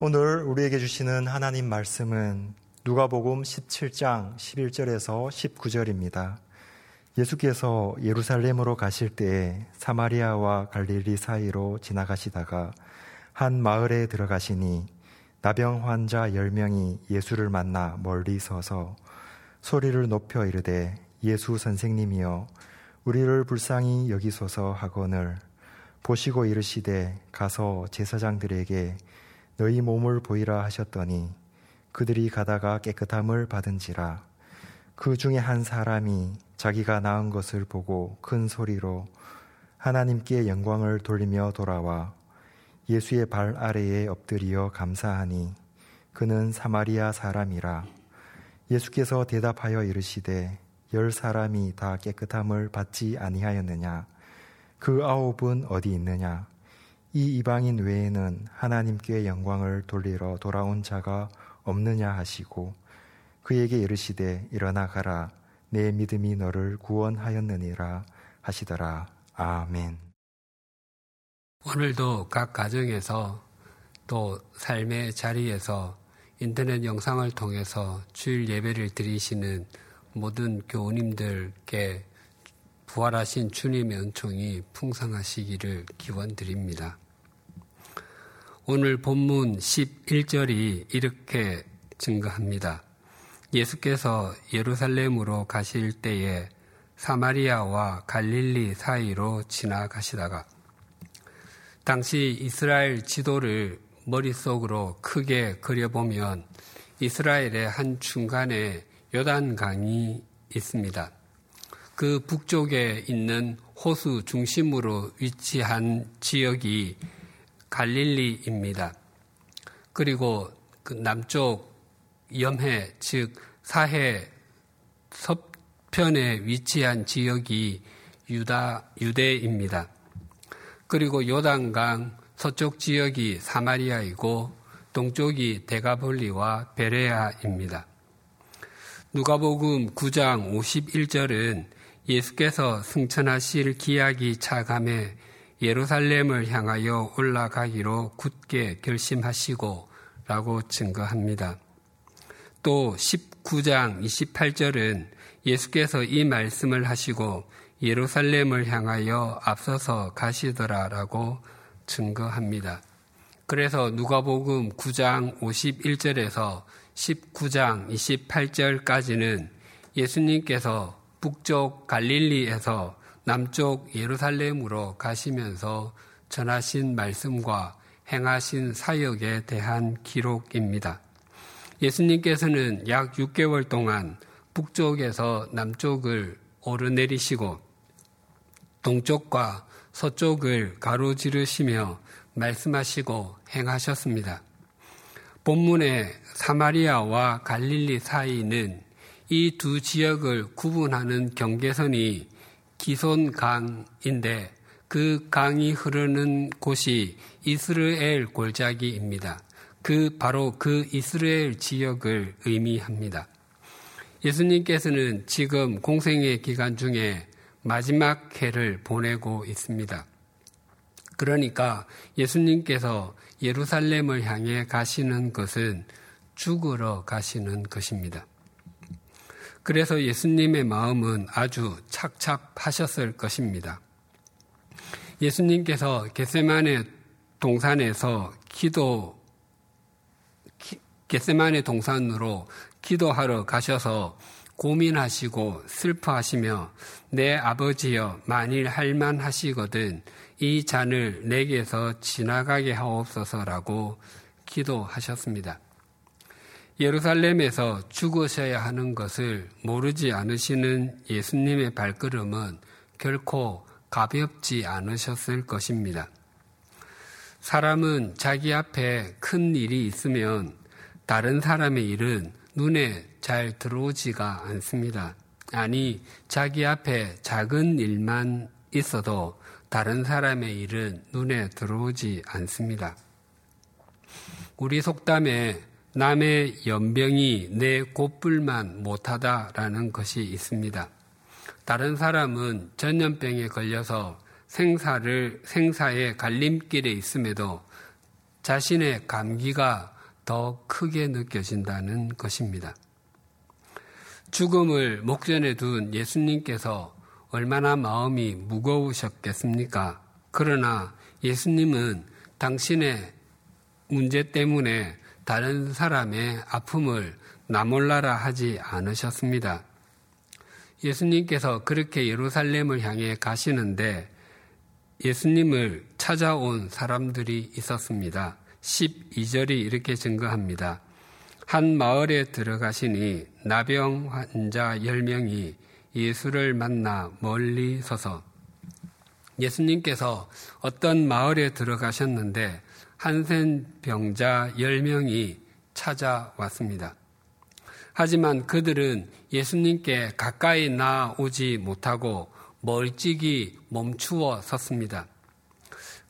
오늘 우리에게 주시는 하나님 말씀은 누가복음 17장 11절에서 19절입니다. 예수께서 예루살렘으로 가실 때에 사마리아와 갈릴리 사이로 지나가시다가 한 마을에 들어가시니 나병 환자 10명이 예수를 만나 멀리 서서 소리를 높여 이르되 예수 선생님이여 우리를 불쌍히 여기소서 하거늘 보시고 이르시되 가서 제사장들에게 너희 몸을 보이라 하셨더니 그들이 가다가 깨끗함을 받은지라. 그 중에 한 사람이 자기가 낳은 것을 보고 큰 소리로 하나님께 영광을 돌리며 돌아와 예수의 발 아래에 엎드리어 감사하니 그는 사마리아 사람이라. 예수께서 대답하여 이르시되 열 사람이 다 깨끗함을 받지 아니하였느냐? 그 아홉은 어디 있느냐 이 이방인 외에는 하나님께 영광을 돌리러 돌아온 자가 없느냐 하시고 그에게 이르시되 일어나 가라 내 믿음이 너를 구원하였느니라 하시더라 아멘. 오늘도 각 가정에서 또 삶의 자리에서 인터넷 영상을 통해서 주일 예배를 드리시는 모든 교우님들께 부활하신 주님의 은총이 풍성하시기를 기원 드립니다. 오늘 본문 11절이 이렇게 증거합니다. 예수께서 예루살렘으로 가실 때에 사마리아와 갈릴리 사이로 지나가시다가 당시 이스라엘 지도를 머릿속으로 크게 그려보면 이스라엘의 한 중간에 요단강이 있습니다. 그 북쪽에 있는 호수 중심으로 위치한 지역이 갈릴리입니다. 그리고 그 남쪽 염해, 즉 사해 서편에 위치한 지역이 유다, 유대입니다. 그리고 요단강 서쪽 지역이 사마리아이고 동쪽이 데가볼리와 베레아입니다. 누가복음 9장 51절은 예수께서 승천하실 기약이 차감해 예루살렘을 향하여 올라가기로 굳게 결심하시고 라고 증거합니다. 또 19장 28절은 예수께서 이 말씀을 하시고 예루살렘을 향하여 앞서서 가시더라라고 증거합니다. 그래서 누가복음 9장 51절에서 19장 28절까지는 예수님께서 북쪽 갈릴리에서 남쪽 예루살렘으로 가시면서 전하신 말씀과 행하신 사역에 대한 기록입니다. 예수님께서는 약 6개월 동안 북쪽에서 남쪽을 오르내리시고 동쪽과 서쪽을 가로지르시며 말씀하시고 행하셨습니다. 본문의 사마리아와 갈릴리 사이는 이 두 지역을 구분하는 경계선이 기손강인데 그 강이 흐르는 곳이 이스라엘 골짜기입니다. 그 바로 그 이스라엘 지역을 의미합니다. 예수님께서는 지금 공생의 기간 중에 마지막 해를 보내고 있습니다. 그러니까 예수님께서 예루살렘을 향해 가시는 것은 죽으러 가시는 것입니다. 그래서 예수님의 마음은 아주 착잡하셨을 것입니다. 예수님께서 겟세만의 동산에서 기도 겟세만의 동산으로 기도하러 가셔서 고민하시고 슬퍼하시며 내 아버지여 만일 할만 하시거든 이 잔을 내게서 지나가게 하옵소서라고 기도하셨습니다. 예루살렘에서 죽으셔야 하는 것을 모르지 않으시는 예수님의 발걸음은 결코 가볍지 않으셨을 것입니다. 사람은 자기 앞에 큰 일이 있으면 다른 사람의 일은 눈에 잘 들어오지가 않습니다. 아니, 자기 앞에 작은 일만 있어도 다른 사람의 일은 눈에 들어오지 않습니다. 우리 속담에 남의 연병이 내 곧불만 못하다라는 것이 있습니다. 다른 사람은 전염병에 걸려서 생사를 생사의 갈림길에 있음에도 자신의 감기가 더 크게 느껴진다는 것입니다. 죽음을 목전에 둔 예수님께서 얼마나 마음이 무거우셨겠습니까? 그러나 예수님은 당신의 문제 때문에 다른 사람의 아픔을 나몰라라 하지 않으셨습니다. 예수님께서 그렇게 예루살렘을 향해 가시는데 예수님을 찾아온 사람들이 있었습니다. 12절이 이렇게 증거합니다. 한 마을에 들어가시니 나병 환자 10명이 예수를 만나 멀리 서서 예수님께서 어떤 마을에 들어가셨는데 한센 병자 10명이 찾아왔습니다. 하지만 그들은 예수님께 가까이 나오지 못하고 멀찍이 멈추어 섰습니다.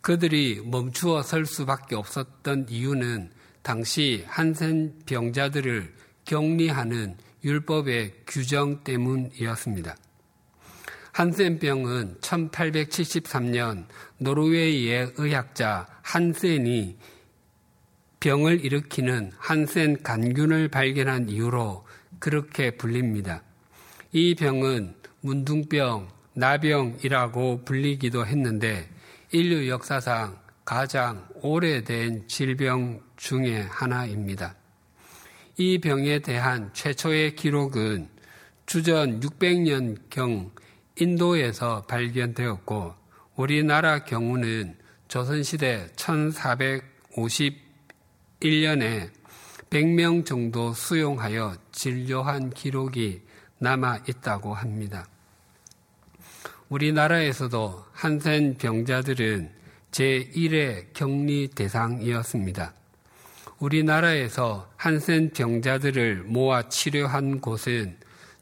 그들이 멈추어 설 수밖에 없었던 이유는 당시 한센 병자들을 격리하는 율법의 규정 때문이었습니다. 한센병은 1873년 노르웨이의 의학자 한센이 병을 일으키는 한센 간균을 발견한 이후로 그렇게 불립니다. 이 병은 문둥병, 나병이라고 불리기도 했는데 인류 역사상 가장 오래된 질병 중의 하나입니다. 이 병에 대한 최초의 기록은 주전 600년경 인도에서 발견되었고 우리나라 경우는 조선시대 1451년에 100명 정도 수용하여 진료한 기록이 남아 있다고 합니다. 우리나라에서도 한센 병자들은 제1의 격리 대상이었습니다. 우리나라에서 한센 병자들을 모아 치료한 곳은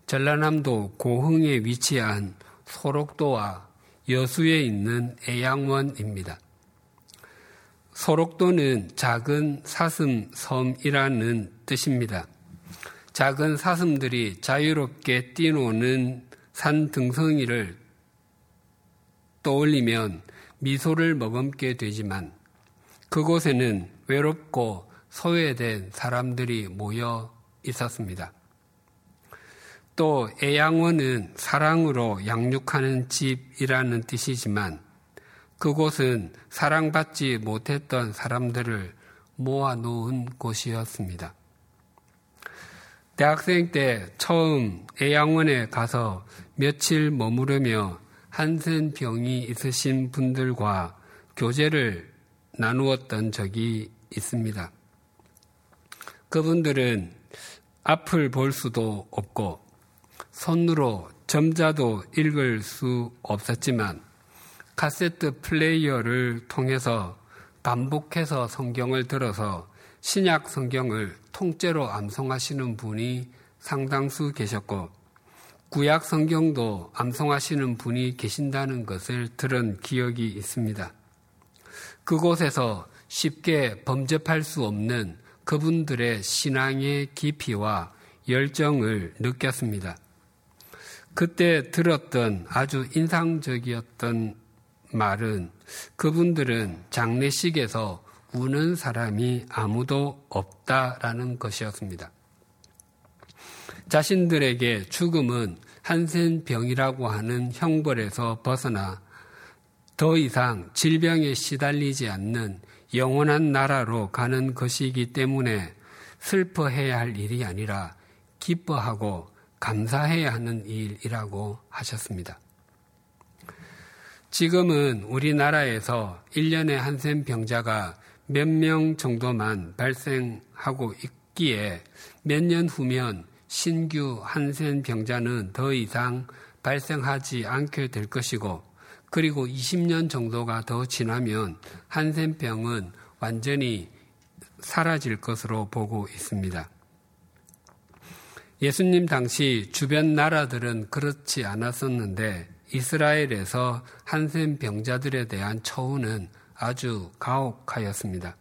전라남도 고흥에 위치한 소록도와 여수에 있는 애양원입니다. 소록도는 작은 사슴 섬이라는 뜻입니다. 작은 사슴들이 자유롭게 뛰노는 산 등성이를 떠올리면 미소를 머금게 되지만 그곳에는 외롭고 소외된 사람들이 모여 있었습니다. 또 애양원은 사랑으로 양육하는 집이라는 뜻이지만 그곳은 사랑받지 못했던 사람들을 모아놓은 곳이었습니다. 대학생 때 처음 애양원에 가서 며칠 머무르며 한센 병이 있으신 분들과 교제를 나누었던 적이 있습니다. 그분들은 앞을 볼 수도 없고 손으로 점자도 읽을 수 없었지만 카세트 플레이어를 통해서 반복해서 성경을 들어서 신약 성경을 통째로 암송하시는 분이 상당수 계셨고 구약 성경도 암송하시는 분이 계신다는 것을 들은 기억이 있습니다. 그곳에서 쉽게 범접할 수 없는 그분들의 신앙의 깊이와 열정을 느꼈습니다. 그때 들었던 아주 인상적이었던 말은 그분들은 장례식에서 우는 사람이 아무도 없다라는 것이었습니다. 자신들에게 죽음은 한센병이라고 하는 형벌에서 벗어나 더 이상 질병에 시달리지 않는 영원한 나라로 가는 것이기 때문에 슬퍼해야 할 일이 아니라 기뻐하고 감사해야 하는 일이라고 하셨습니다. 지금은 우리나라에서 1년에 한센 병자가 몇 명 정도만 발생하고 있기에 몇 년 후면 신규 한센 병자는 더 이상 발생하지 않게 될 것이고 그리고 20년 정도가 더 지나면 한센병은 완전히 사라질 것으로 보고 있습니다. 예수님 당시 주변 나라들은 그렇지 않았었는데 이스라엘에서 한센 병자들에 대한 처우는 아주 가혹하였습니다.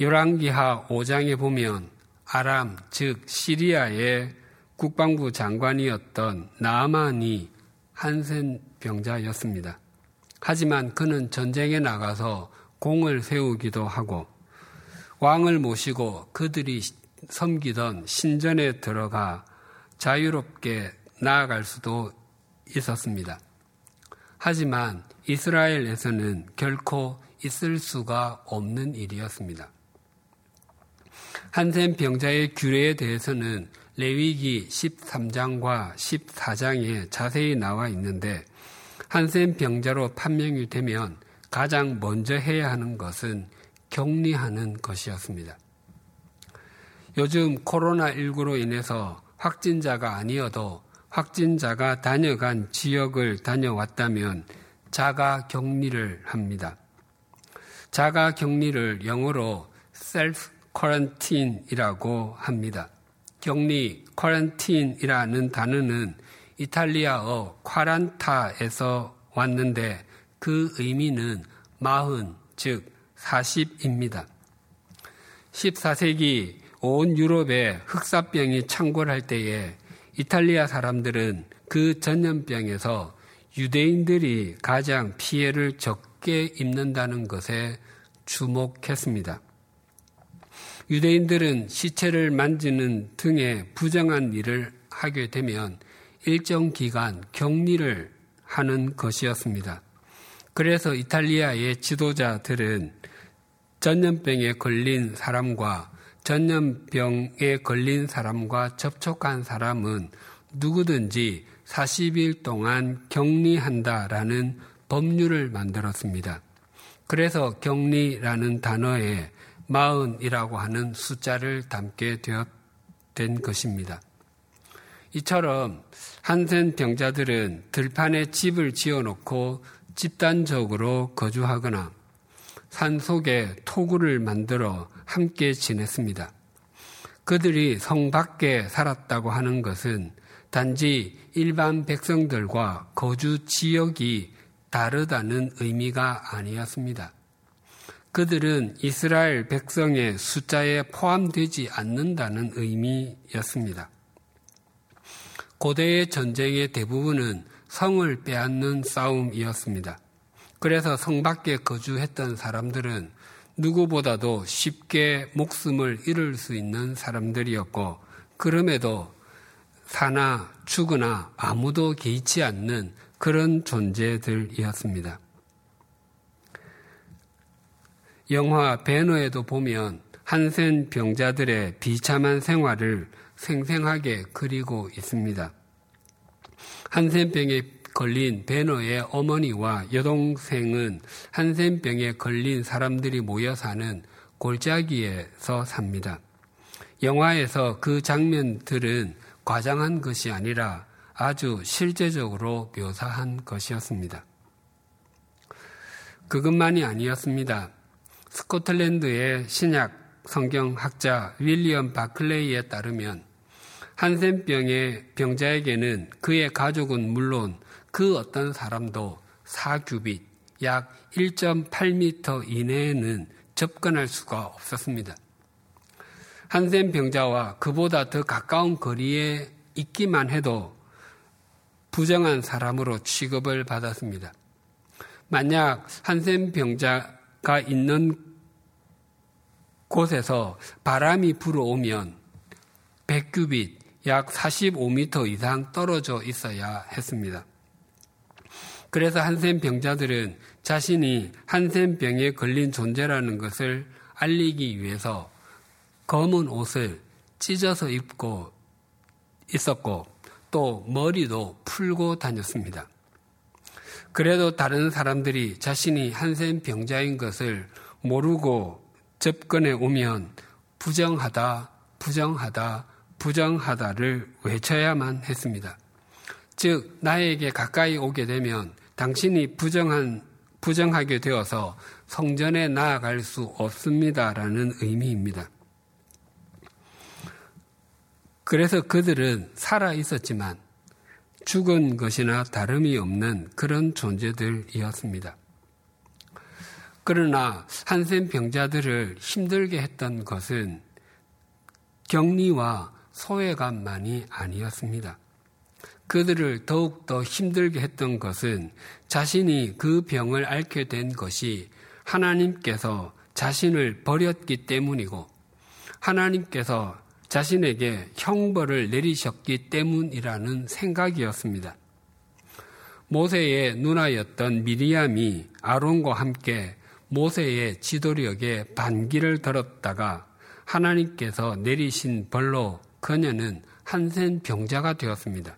열왕기하 5장에 보면 아람, 즉 시리아의 국방부 장관이었던 나만이 한센 병자였습니다. 하지만 그는 전쟁에 나가서 공을 세우기도 하고 왕을 모시고 그들이 섬기던 신전에 들어가 자유롭게 나아갈 수도 있었습니다. 하지만 이스라엘에서는 결코 있을 수가 없는 일이었습니다. 한센 병자의 규례에 대해서는 레위기 13장과 14장에 자세히 나와 있는데 한센 병자로 판명이 되면 가장 먼저 해야 하는 것은 격리하는 것이었습니다. 요즘 코로나19로 인해서 확진자가 아니어도 확진자가 다녀간 지역을 다녀왔다면 자가 격리를 합니다. 자가 격리를 영어로 self quarantine이라고 합니다. 격리 quarantine이라는 단어는 이탈리아어 콰란타에서 왔는데 그 의미는 마흔, 즉 40입니다. 14세기 온 유럽에 흑사병이 창궐할 때에 이탈리아 사람들은 그 전염병에서 유대인들이 가장 피해를 적게 입는다는 것에 주목했습니다. 유대인들은 시체를 만지는 등의 부정한 일을 하게 되면 일정 기간 격리를 하는 것이었습니다. 그래서 이탈리아의 지도자들은 전염병에 걸린 사람과 전염병에 걸린 사람과 접촉한 사람은 누구든지 40일 동안 격리한다라는 법률을 만들었습니다. 그래서 격리라는 단어에 마흔이라고 하는 숫자를 담게 되었된 것입니다. 이처럼 한센 병자들은 들판에 집을 지어놓고 집단적으로 거주하거나 산 속에 토구를 만들어 함께 지냈습니다. 그들이 성 밖에 살았다고 하는 것은 단지 일반 백성들과 거주 지역이 다르다는 의미가 아니었습니다. 그들은 이스라엘 백성의 숫자에 포함되지 않는다는 의미였습니다. 고대의 전쟁의 대부분은 성을 빼앗는 싸움이었습니다. 그래서 성 밖에 거주했던 사람들은 누구보다도 쉽게 목숨을 잃을 수 있는 사람들이었고, 그럼에도 사나 죽으나 아무도 개의치 않는 그런 존재들이었습니다. 영화 배너에도 보면 한센 병자들의 비참한 생활을 생생하게 그리고 있습니다. 한센병에 걸린 배너의 어머니와 여동생은 한센병에 걸린 사람들이 모여 사는 골짜기에서 삽니다. 영화에서 그 장면들은 과장한 것이 아니라 아주 실제적으로 묘사한 것이었습니다. 그것만이 아니었습니다. 스코틀랜드의 신약 성경학자 윌리엄 바클레이에 따르면 한센병의 병자에게는 그의 가족은 물론 그 어떤 사람도 4규빗 약 1.8m 이내에는 접근할 수가 없었습니다. 한센 병자와 그보다 더 가까운 거리에 있기만 해도 부정한 사람으로 취급을 받았습니다. 만약 한센 병자가 있는 곳에서 바람이 불어오면 100규빗 약 45m 이상 떨어져 있어야 했습니다. 그래서 한센 병자들은 자신이 한센 병에 걸린 존재라는 것을 알리기 위해서 검은 옷을 찢어서 입고 있었고 또 머리도 풀고 다녔습니다. 그래도 다른 사람들이 자신이 한센 병자인 것을 모르고 접근해 오면 부정하다, 부정하다, 부정하다를 외쳐야만 했습니다. 즉, 나에게 가까이 오게 되면 당신이 부정한, 부정하게 되어서 성전에 나아갈 수 없습니다라는 의미입니다. 그래서 그들은 살아 있었지만 죽은 것이나 다름이 없는 그런 존재들이었습니다. 그러나 한센 병자들을 힘들게 했던 것은 격리와 소외감만이 아니었습니다. 그들을 더욱더 힘들게 했던 것은 자신이 그 병을 앓게 된 것이 하나님께서 자신을 버렸기 때문이고 하나님께서 자신에게 형벌을 내리셨기 때문이라는 생각이었습니다. 모세의 누나였던 미리암이 아론과 함께 모세의 지도력에 반기를 들었다가 하나님께서 내리신 벌로 그녀는 한센 병자가 되었습니다.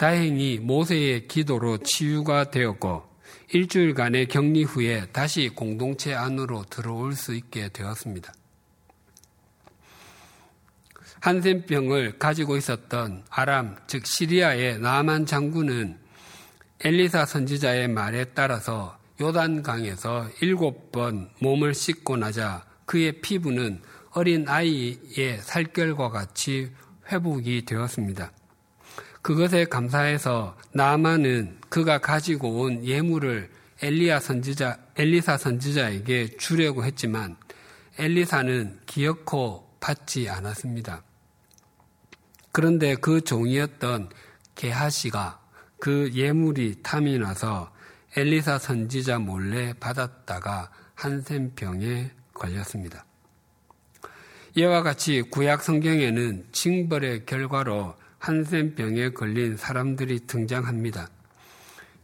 다행히 모세의 기도로 치유가 되었고 일주일간의 격리 후에 다시 공동체 안으로 들어올 수 있게 되었습니다. 한센병을 가지고 있었던 아람, 즉 시리아의 나만 장군은 엘리사 선지자의 말에 따라서 요단강에서 일곱 번 몸을 씻고 나자 그의 피부는 어린 아이의 살결과 같이 회복이 되었습니다. 그것에 감사해서 나만은 그가 가지고 온 예물을 엘리야 선지자, 엘리사 선지자에게 주려고 했지만 엘리사는 기어코 받지 않았습니다. 그런데 그 종이었던 게하시가 그 예물이 탐이 나서 엘리사 선지자 몰래 받았다가 한센병에 걸렸습니다. 이와 같이 구약 성경에는 징벌의 결과로 한센병에 걸린 사람들이 등장합니다.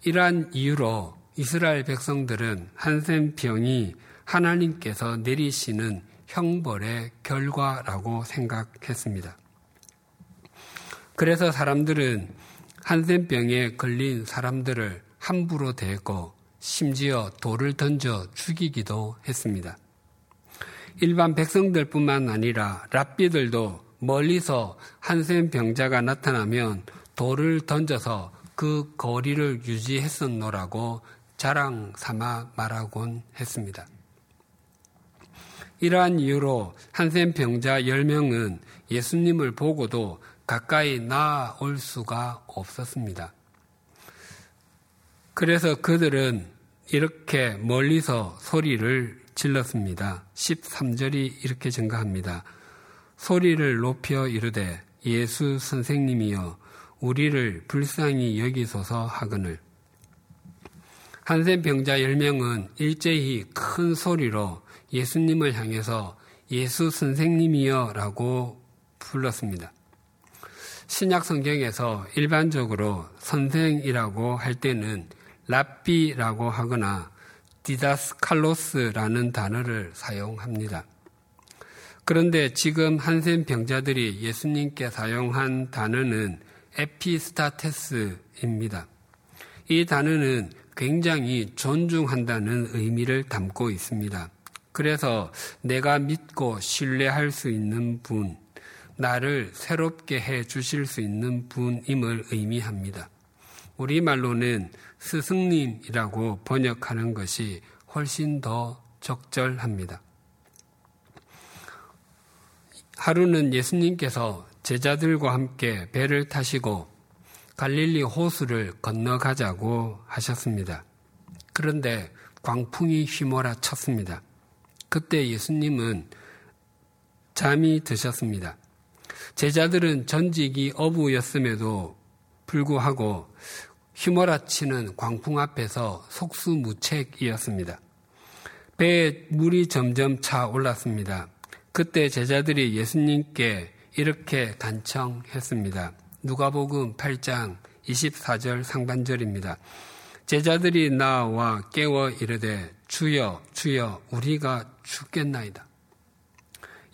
이러한 이유로 이스라엘 백성들은 한센병이 하나님께서 내리시는 형벌의 결과라고 생각했습니다. 그래서 사람들은 한센병에 걸린 사람들을 함부로 대고 심지어 돌을 던져 죽이기도 했습니다. 일반 백성들뿐만 아니라 랍비들도 멀리서 한센 병자가 나타나면 돌을 던져서 그 거리를 유지했었노라고 자랑 삼아 말하곤 했습니다. 이러한 이유로 한센 병자 10명은 예수님을 보고도 가까이 나아올 수가 없었습니다. 그래서 그들은 이렇게 멀리서 소리를 질렀습니다. 13절이 이렇게 증가합니다. 소리를 높여 이르되 예수 선생님이여 우리를 불쌍히 여기소서 하거늘 한센 병자 10명은 일제히 큰 소리로 예수님을 향해서 예수 선생님이여 라고 불렀습니다. 신약 성경에서 일반적으로 선생이라고 할 때는 랍비라고 하거나 디다스칼로스라는 단어를 사용합니다. 그런데 지금 한센 병자들이 예수님께 사용한 단어는 에피스타테스입니다. 이 단어는 굉장히 존중한다는 의미를 담고 있습니다. 그래서 내가 믿고 신뢰할 수 있는 분, 나를 새롭게 해 주실 수 있는 분임을 의미합니다. 우리말로는 스승님이라고 번역하는 것이 훨씬 더 적절합니다. 하루는 예수님께서 제자들과 함께 배를 타시고 갈릴리 호수를 건너가자고 하셨습니다. 그런데 광풍이 휘몰아 쳤습니다. 그때 예수님은 잠이 드셨습니다. 제자들은 전직이 어부였음에도 불구하고 휘몰아치는 광풍 앞에서 속수무책이었습니다. 배에 물이 점점 차 올랐습니다. 그때 제자들이 예수님께 이렇게 단청했습니다. 누가복음 8장 24절 상반절입니다. 제자들이 나와 깨워 이르되 주여 주여 우리가 죽겠나이다.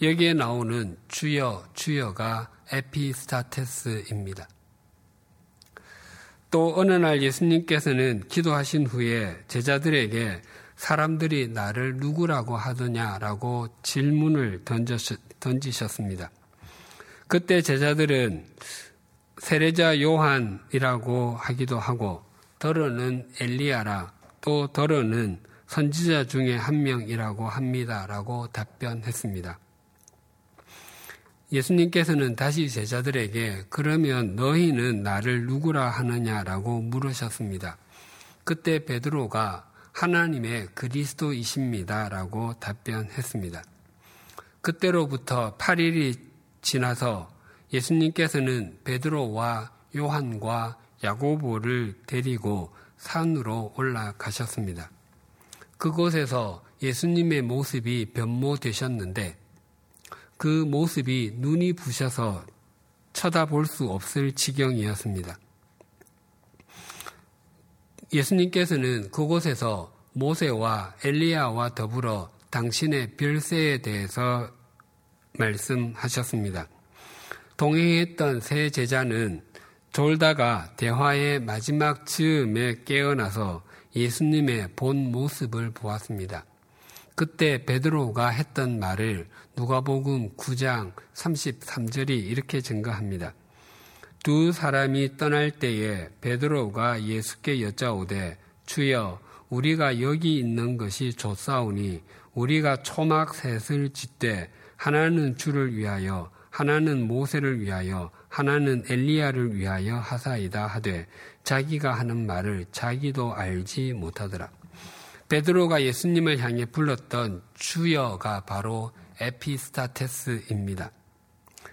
여기에 나오는 주여 주여가 에피스타테스입니다. 또 어느 날 예수님께서는 기도하신 후에 제자들에게 사람들이 나를 누구라고 하더냐라고 질문을 던지셨습니다. 그때 제자들은 세례자 요한이라고 하기도 하고 더러는 엘리야라 또 더러는 선지자 중에 한 명이라고 합니다라고 답변했습니다. 예수님께서는 다시 제자들에게 그러면 너희는 나를 누구라 하느냐라고 물으셨습니다. 그때 베드로가 하나님의 그리스도이십니다라고 답변했습니다. 그때로부터 8일이 지나서 예수님께서는 베드로와 요한과 야고보를 데리고 산으로 올라가셨습니다. 그곳에서 예수님의 모습이 변모되셨는데 그 모습이 눈이 부셔서 쳐다볼 수 없을 지경이었습니다. 예수님께서는 그곳에서 모세와 엘리야와 더불어 당신의 별세에 대해서 말씀하셨습니다. 동행했던 세 제자는 졸다가 대화의 마지막 즈음에 깨어나서 예수님의 본 모습을 보았습니다. 그때 베드로가 했던 말을 누가복음 9장 33절이 이렇게 증가합니다. 두 사람이 떠날 때에 베드로가 예수께 여짜오되 주여 우리가 여기 있는 것이 좋사오니 우리가 초막 셋을 짓되 하나는 주를 위하여 하나는 모세를 위하여 하나는 엘리야를 위하여 하사이다 하되 자기가 하는 말을 자기도 알지 못하더라. 베드로가 예수님을 향해 불렀던 주여가 바로 에피스타테스입니다.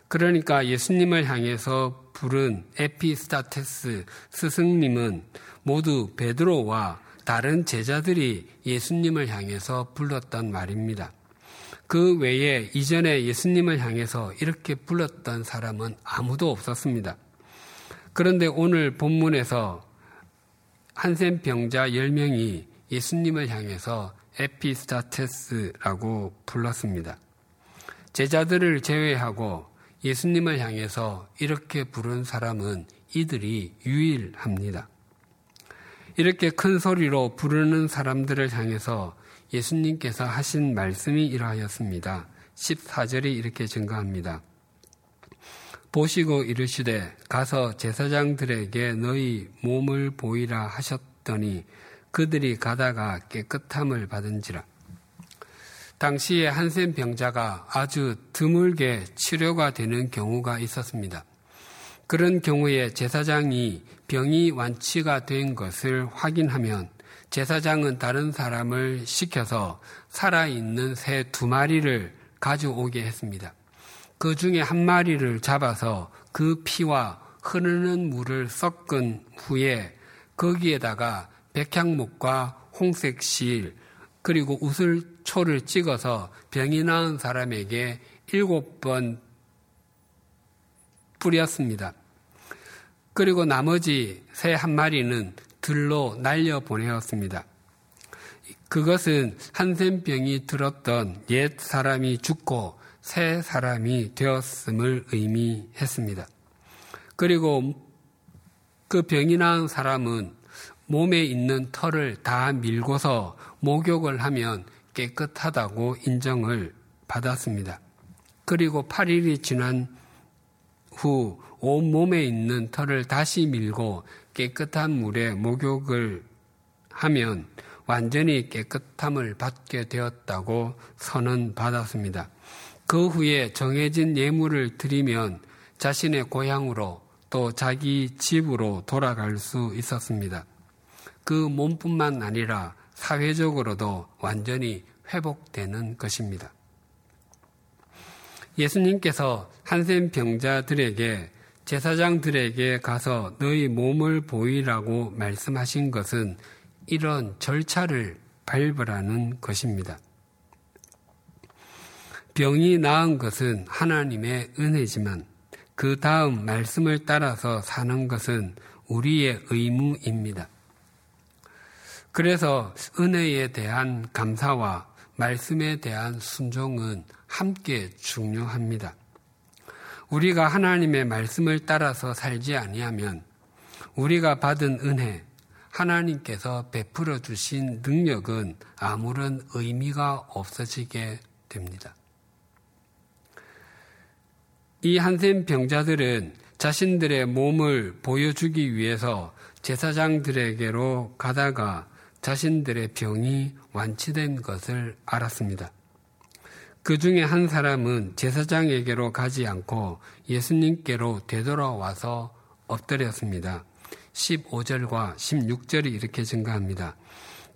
그러니까 예수님을 향해서 부른 에피스타테스 스승님은 모두 베드로와 다른 제자들이 예수님을 향해서 불렀던 말입니다. 그 외에 이전에 예수님을 향해서 이렇게 불렀던 사람은 아무도 없었습니다. 그런데 오늘 본문에서 한센 병자 10명이 예수님을 향해서 에피스타테스라고 불렀습니다. 제자들을 제외하고 예수님을 향해서 이렇게 부른 사람은 이들이 유일합니다. 이렇게 큰 소리로 부르는 사람들을 향해서 예수님께서 하신 말씀이 이러하였습니다. 14절이 이렇게 증가합니다. 보시고 이르시되 가서 제사장들에게 너희 몸을 보이라 하셨더니 그들이 가다가 깨끗함을 받은지라. 당시에 한센 병자가 아주 드물게 치료가 되는 경우가 있었습니다. 그런 경우에 제사장이 병이 완치가 된 것을 확인하면 제사장은 다른 사람을 시켜서 살아있는 새 두 마리를 가져오게 했습니다. 그 중에 한 마리를 잡아서 그 피와 흐르는 물을 섞은 후에 거기에다가 백향목과 홍색 실 그리고 우슬 초를 찍어서 병이 나은 사람에게 일곱 번 뿌렸습니다. 그리고 나머지 새 한 마리는 들로 날려 보내었습니다. 그것은 한센병이 들었던 옛 사람이 죽고 새 사람이 되었음을 의미했습니다. 그리고 그 병이 나은 사람은 몸에 있는 털을 다 밀고서 목욕을 하면 깨끗하다고 인정을 받았습니다. 그리고 8일이 지난 후 온몸에 있는 털을 다시 밀고 깨끗한 물에 목욕을 하면 완전히 깨끗함을 받게 되었다고 선언 받았습니다. 그 후에 정해진 예물을 드리면 자신의 고향으로 또 자기 집으로 돌아갈 수 있었습니다. 그 몸뿐만 아니라 사회적으로도 완전히 회복되는 것입니다. 예수님께서 한센 병자들에게 제사장들에게 가서 너희 몸을 보이라고 말씀하신 것은 이런 절차를 밟으라는 것입니다. 병이 나은 것은 하나님의 은혜지만 그 다음 말씀을 따라서 사는 것은 우리의 의무입니다. 그래서 은혜에 대한 감사와 말씀에 대한 순종은 함께 중요합니다. 우리가 하나님의 말씀을 따라서 살지 아니하면 우리가 받은 은혜, 하나님께서 베풀어 주신 능력은 아무런 의미가 없어지게 됩니다. 이 한센 병자들은 자신들의 몸을 보여주기 위해서 제사장들에게로 가다가 자신들의 병이 완치된 것을 알았습니다. 그 중에 한 사람은 제사장에게로 가지 않고 예수님께로 되돌아와서 엎드렸습니다. 15절과 16절이 이렇게 증가합니다.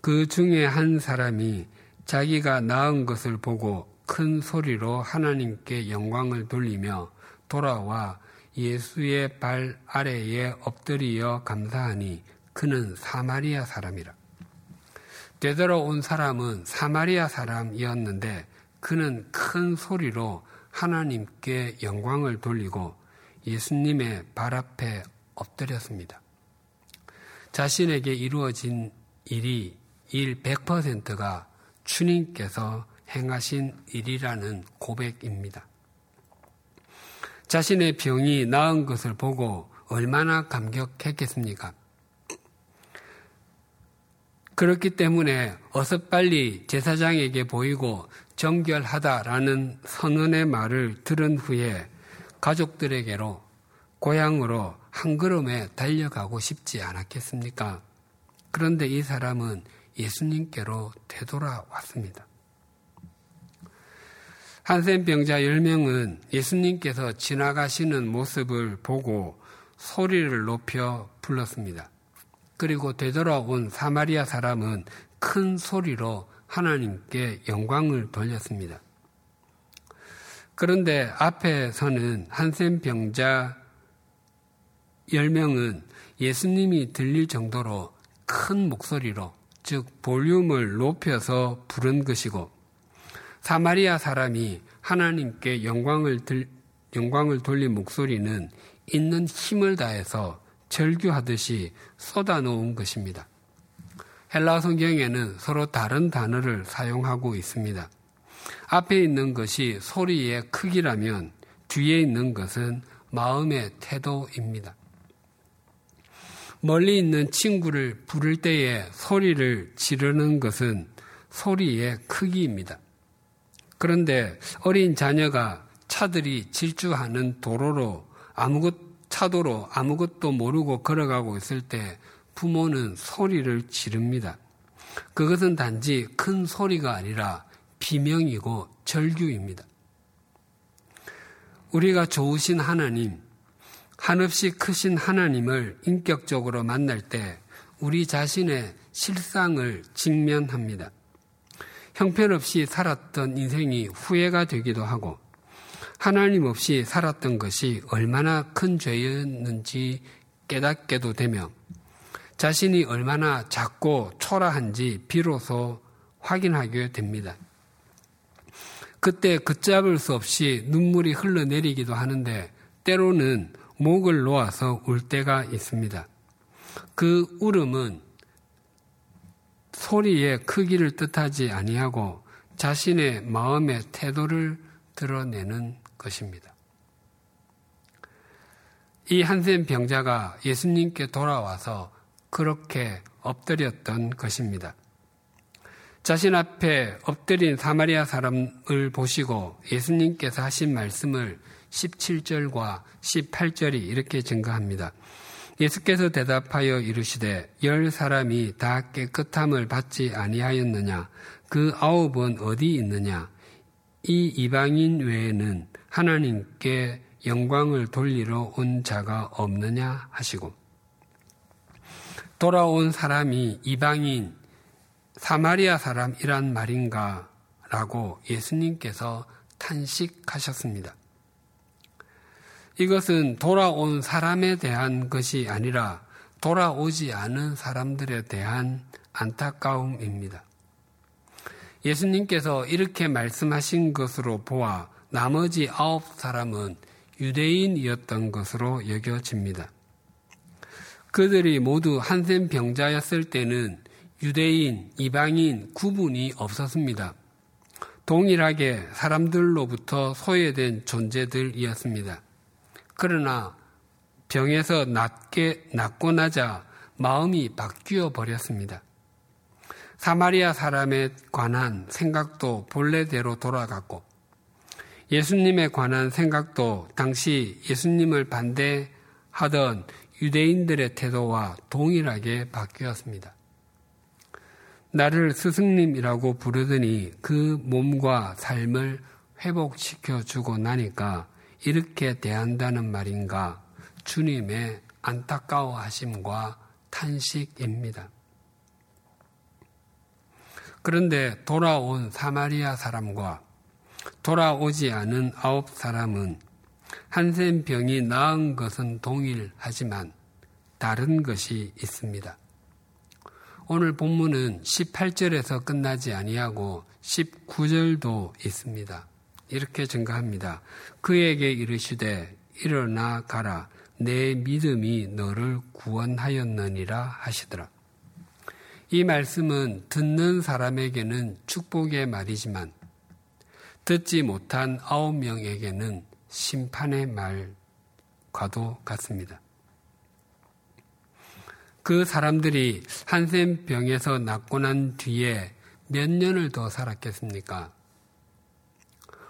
그 중에 한 사람이 자기가 낳은 것을 보고 큰 소리로 하나님께 영광을 돌리며 돌아와 예수의 발 아래에 엎드리어 감사하니 그는 사마리아 사람이라. 되돌아 온 사람은 사마리아 사람이었는데 그는 큰 소리로 하나님께 영광을 돌리고 예수님의 발 앞에 엎드렸습니다. 자신에게 이루어진 일이 일 100%가 주님께서 행하신 일이라는 고백입니다. 자신의 병이 나은 것을 보고 얼마나 감격했겠습니까? 그렇기 때문에 어서 빨리 제사장에게 보이고 정결하다라는 선언의 말을 들은 후에 가족들에게로 고향으로 한 걸음에 달려가고 싶지 않았겠습니까? 그런데 이 사람은 예수님께로 되돌아왔습니다. 한센병자 10명은 예수님께서 지나가시는 모습을 보고 소리를 높여 불렀습니다. 그리고 되돌아온 사마리아 사람은 큰 소리로 하나님께 영광을 돌렸습니다. 그런데 앞에서는 한센 병자 10명은 예수님이 들릴 정도로 큰 목소리로, 즉, 볼륨을 높여서 부른 것이고, 사마리아 사람이 하나님께 영광을, 들, 영광을 돌린 목소리는 있는 힘을 다해서 절규하듯이 쏟아놓은 것입니다. 헬라 성경에는 서로 다른 단어를 사용하고 있습니다. 앞에 있는 것이 소리의 크기라면 뒤에 있는 것은 마음의 태도입니다. 멀리 있는 친구를 부를 때에 소리를 지르는 것은 소리의 크기입니다. 그런데 어린 자녀가 차들이 질주하는 도로로 아무것 차도로 아무것도 모르고 걸어가고 있을 때 부모는 소리를 지릅니다. 그것은 단지 큰 소리가 아니라 비명이고 절규입니다. 우리가 좋으신 하나님, 한없이 크신 하나님을 인격적으로 만날 때 우리 자신의 실상을 직면합니다. 형편없이 살았던 인생이 후회가 되기도 하고 하나님 없이 살았던 것이 얼마나 큰 죄였는지 깨닫게도 되며 자신이 얼마나 작고 초라한지 비로소 확인하게 됩니다. 그때 걷잡을 수 없이 눈물이 흘러내리기도 하는데 때로는 목을 놓아서 울 때가 있습니다. 그 울음은 소리의 크기를 뜻하지 아니하고 자신의 마음의 태도를 드러내는 것입니다. 이 한센 병자가 예수님께 돌아와서 그렇게 엎드렸던 것입니다. 자신 앞에 엎드린 사마리아 사람을 보시고 예수님께서 하신 말씀을 17절과 18절이 이렇게 증거합니다. 예수께서 대답하여 이르시되 열 사람이 다 깨끗함을 받지 아니하였느냐 그 아홉은 어디 있느냐 이 이방인 외에는 하나님께 영광을 돌리러 온 자가 없느냐 하시고 돌아온 사람이 이방인 사마리아 사람이란 말인가 라고 예수님께서 탄식하셨습니다. 이것은 돌아온 사람에 대한 것이 아니라 돌아오지 않은 사람들에 대한 안타까움입니다. 예수님께서 이렇게 말씀하신 것으로 보아 나머지 아홉 사람은 유대인이었던 것으로 여겨집니다. 그들이 모두 한센 병자였을 때는 유대인, 이방인 구분이 없었습니다. 동일하게 사람들로부터 소외된 존재들이었습니다. 그러나 병에서 낫게, 낫고 나자 마음이 바뀌어 버렸습니다. 사마리아 사람에 관한 생각도 본래대로 돌아갔고 예수님에 관한 생각도 당시 예수님을 반대하던 유대인들의 태도와 동일하게 바뀌었습니다. 나를 스승님이라고 부르더니 그 몸과 삶을 회복시켜 주고 나니까 이렇게 대한다는 말인가 주님의 안타까워하심과 탄식입니다. 그런데 돌아온 사마리아 사람과 돌아오지 않은 아홉 사람은 한센 병이 나은 것은 동일하지만 다른 것이 있습니다. 오늘 본문은 18절에서 끝나지 아니하고 19절도 있습니다. 이렇게 증가합니다. 그에게 이르시되 일어나 가라 내 믿음이 너를 구원하였느니라 하시더라. 이 말씀은 듣는 사람에게는 축복의 말이지만 듣지 못한 아홉 명에게는 심판의 말과도 같습니다. 그 사람들이 한센 병에서 낫고 난 뒤에 몇 년을 더 살았겠습니까?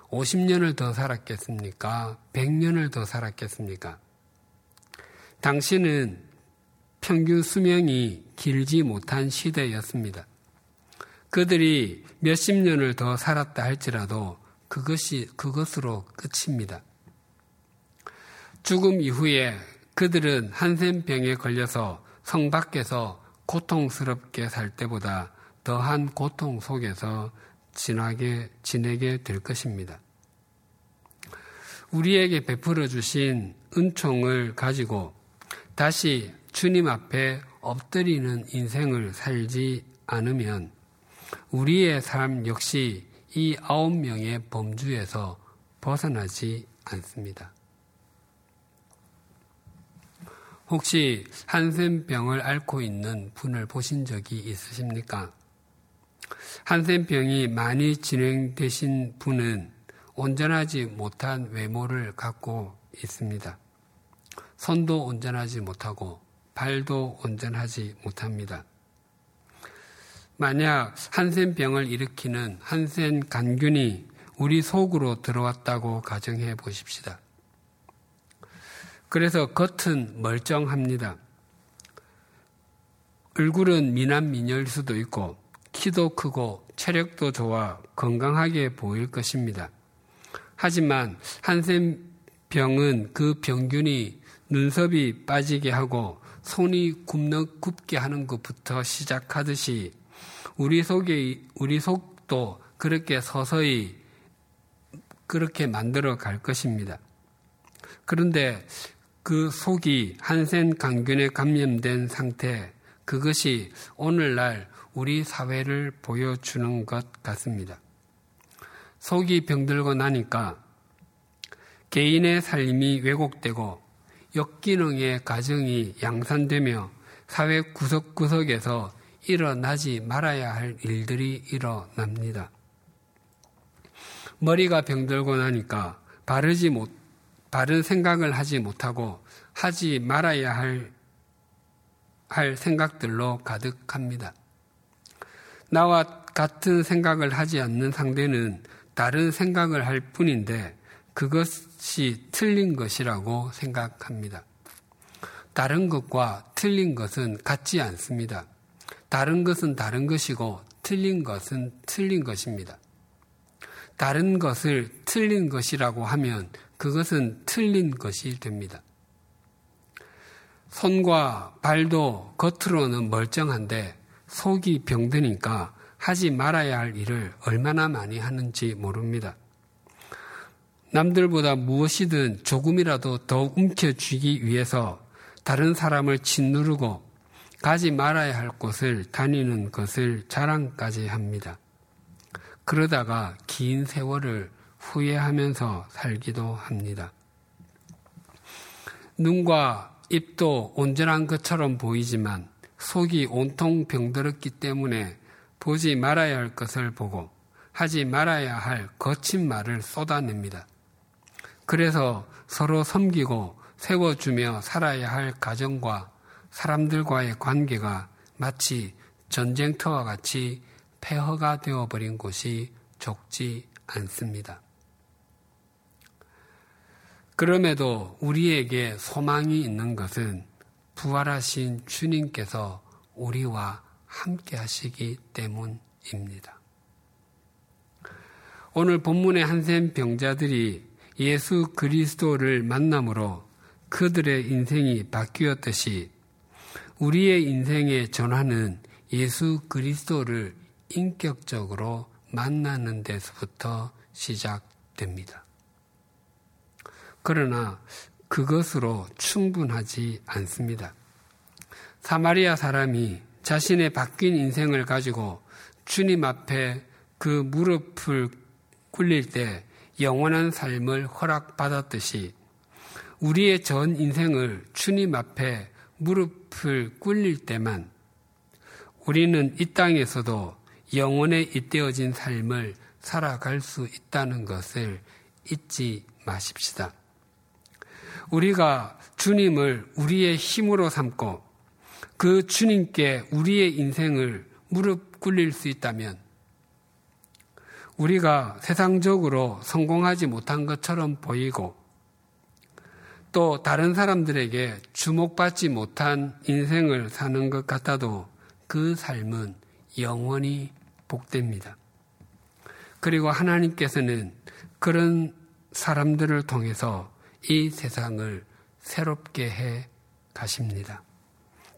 50년을 더 살았겠습니까? 100년을 더 살았겠습니까? 당신은 평균 수명이 길지 못한 시대였습니다. 그들이 몇십 년을 더 살았다 할지라도 그것이 그것으로 끝입니다. 죽음 이후에 그들은 한센병에 걸려서 성 밖에서 고통스럽게 살 때보다 더한 고통 속에서 지나게 지내게 될 것입니다. 우리에게 베풀어 주신 은총을 가지고 다시 주님 앞에 엎드리는 인생을 살지 않으면 우리의 삶 역시 이 아홉 명의 범주에서 벗어나지 않습니다. 혹시 한센병을 앓고 있는 분을 보신 적이 있으십니까? 한센병이 많이 진행되신 분은 온전하지 못한 외모를 갖고 있습니다. 손도 온전하지 못하고 발도 온전하지 못합니다. 만약 한센병을 일으키는 한센 간균이 우리 속으로 들어왔다고 가정해 보십시다. 그래서 겉은 멀쩡합니다. 얼굴은 미남 미녀일 수도 있고 키도 크고 체력도 좋아 건강하게 보일 것입니다. 하지만 한센병은 그 병균이 눈썹이 빠지게 하고 손이 굽는 굽게 하는 것부터 시작하듯이 우리 속에 우리 속도 그렇게 서서히 그렇게 만들어 갈 것입니다. 그런데 그 속이 한센 강균에 감염된 상태 그것이 오늘날 우리 사회를 보여주는 것 같습니다. 속이 병들고 나니까 개인의 삶이 왜곡되고 역기능의 가정이 양산되며 사회 구석구석에서 일어나지 말아야 할 일들이 일어납니다. 머리가 병들고 나니까 바르지 못, 바른 생각을 하지 못하고 하지 말아야 할, 할 생각들로 가득합니다. 나와 같은 생각을 하지 않는 상대는 다른 생각을 할 뿐인데 그것 이 틀린 것이라고 생각합니다. 다른 것과 틀린 것은 같지 않습니다. 다른 것은 다른 것이고 틀린 것은 틀린 것입니다. 다른 것을 틀린 것이라고 하면 그것은 틀린 것이 됩니다. 손과 발도 겉으로는 멀쩡한데 속이 병드니까 하지 말아야 할 일을 얼마나 많이 하는지 모릅니다. 남들보다 무엇이든 조금이라도 더 움켜쥐기 위해서 다른 사람을 짓누르고 가지 말아야 할 곳을 다니는 것을 자랑까지 합니다. 그러다가 긴 세월을 후회하면서 살기도 합니다. 눈과 입도 온전한 것처럼 보이지만 속이 온통 병들었기 때문에 보지 말아야 할 것을 보고 하지 말아야 할 거친 말을 쏟아냅니다. 그래서 서로 섬기고 세워주며 살아야 할 가정과 사람들과의 관계가 마치 전쟁터와 같이 폐허가 되어버린 곳이 적지 않습니다. 그럼에도 우리에게 소망이 있는 것은 부활하신 주님께서 우리와 함께 하시기 때문입니다. 오늘 본문의 한센 병자들이 예수 그리스도를 만남으로 그들의 인생이 바뀌었듯이 우리의 인생의 전환은 예수 그리스도를 인격적으로 만나는 데서부터 시작됩니다. 그러나 그것으로 충분하지 않습니다. 사마리아 사람이 자신의 바뀐 인생을 가지고 주님 앞에 그 무릎을 꿇릴 때 영원한 삶을 허락받았듯이 우리의 전 인생을 주님 앞에 무릎을 꿇릴 때만 우리는 이 땅에서도 영원에 잇대어진 삶을 살아갈 수 있다는 것을 잊지 마십시다. 우리가 주님을 우리의 힘으로 삼고 그 주님께 우리의 인생을 무릎 꿇릴 수 있다면 우리가 세상적으로 성공하지 못한 것처럼 보이고 또 다른 사람들에게 주목받지 못한 인생을 사는 것 같아도 그 삶은 영원히 복됩니다. 그리고 하나님께서는 그런 사람들을 통해서 이 세상을 새롭게 해 가십니다.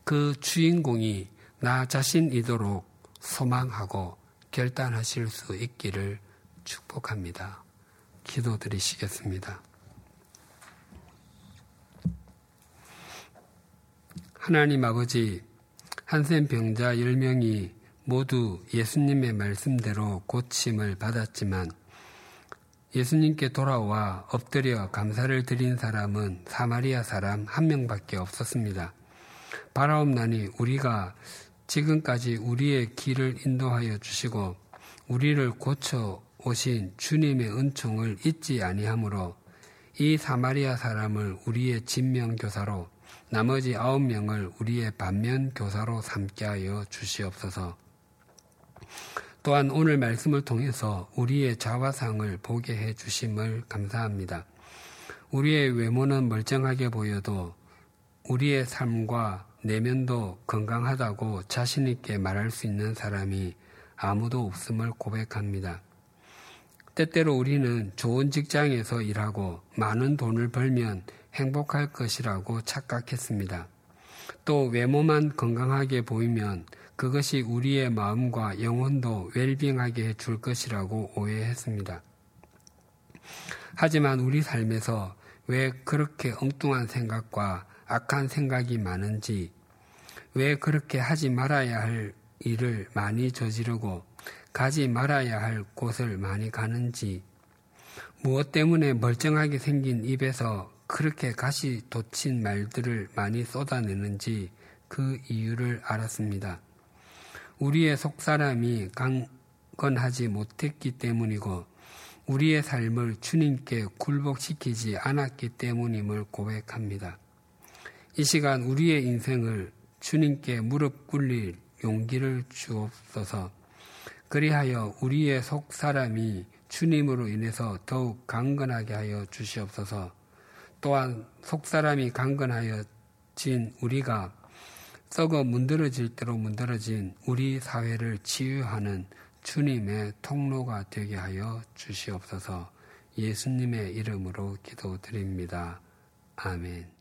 그 주인공이 나 자신이도록 소망하고 결단하실 수 있기를 축복합니다. 기도 드리시겠습니다. 하나님 아버지, 한센 병자 10명이 모두 예수님의 말씀대로 고침을 받았지만 예수님께 돌아와 엎드려 감사를 드린 사람은 사마리아 사람 한 명밖에 없었습니다. 바라옵나니 우리가 지금까지 우리의 길을 인도하여 주시고 우리를 고쳐 오신 주님의 은총을 잊지 아니하므로 이 사마리아 사람을 우리의 진명 교사로 나머지 아홉 명을 우리의 반면 교사로 삼게 하여 주시옵소서. 또한 오늘 말씀을 통해서 우리의 자화상을 보게 해 주심을 감사합니다. 우리의 외모는 멀쩡하게 보여도 우리의 삶과 내면도 건강하다고 자신있게 말할 수 있는 사람이 아무도 없음을 고백합니다. 때때로 우리는 좋은 직장에서 일하고 많은 돈을 벌면 행복할 것이라고 착각했습니다. 또 외모만 건강하게 보이면 그것이 우리의 마음과 영혼도 웰빙하게 줄 것이라고 오해했습니다. 하지만 우리 삶에서 왜 그렇게 엉뚱한 생각과 악한 생각이 많은지 왜 그렇게 하지 말아야 할 일을 많이 저지르고 가지 말아야 할 곳을 많이 가는지 무엇 때문에 멀쩡하게 생긴 입에서 그렇게 가시 돋친 말들을 많이 쏟아내는지 그 이유를 알았습니다. 우리의 속사람이 강건하지 못했기 때문이고 우리의 삶을 주님께 굴복시키지 않았기 때문임을 고백합니다. 이 시간 우리의 인생을 주님께 무릎 꿇릴 용기를 주옵소서. 그리하여 우리의 속 사람이 주님으로 인해서 더욱 강건하게 하여 주시옵소서. 또한 속 사람이 강건하여 진 우리가 썩어 문드러질 대로 문드러진 우리 사회를 치유하는 주님의 통로가 되게 하여 주시옵소서. 예수님의 이름으로 기도드립니다. 아멘.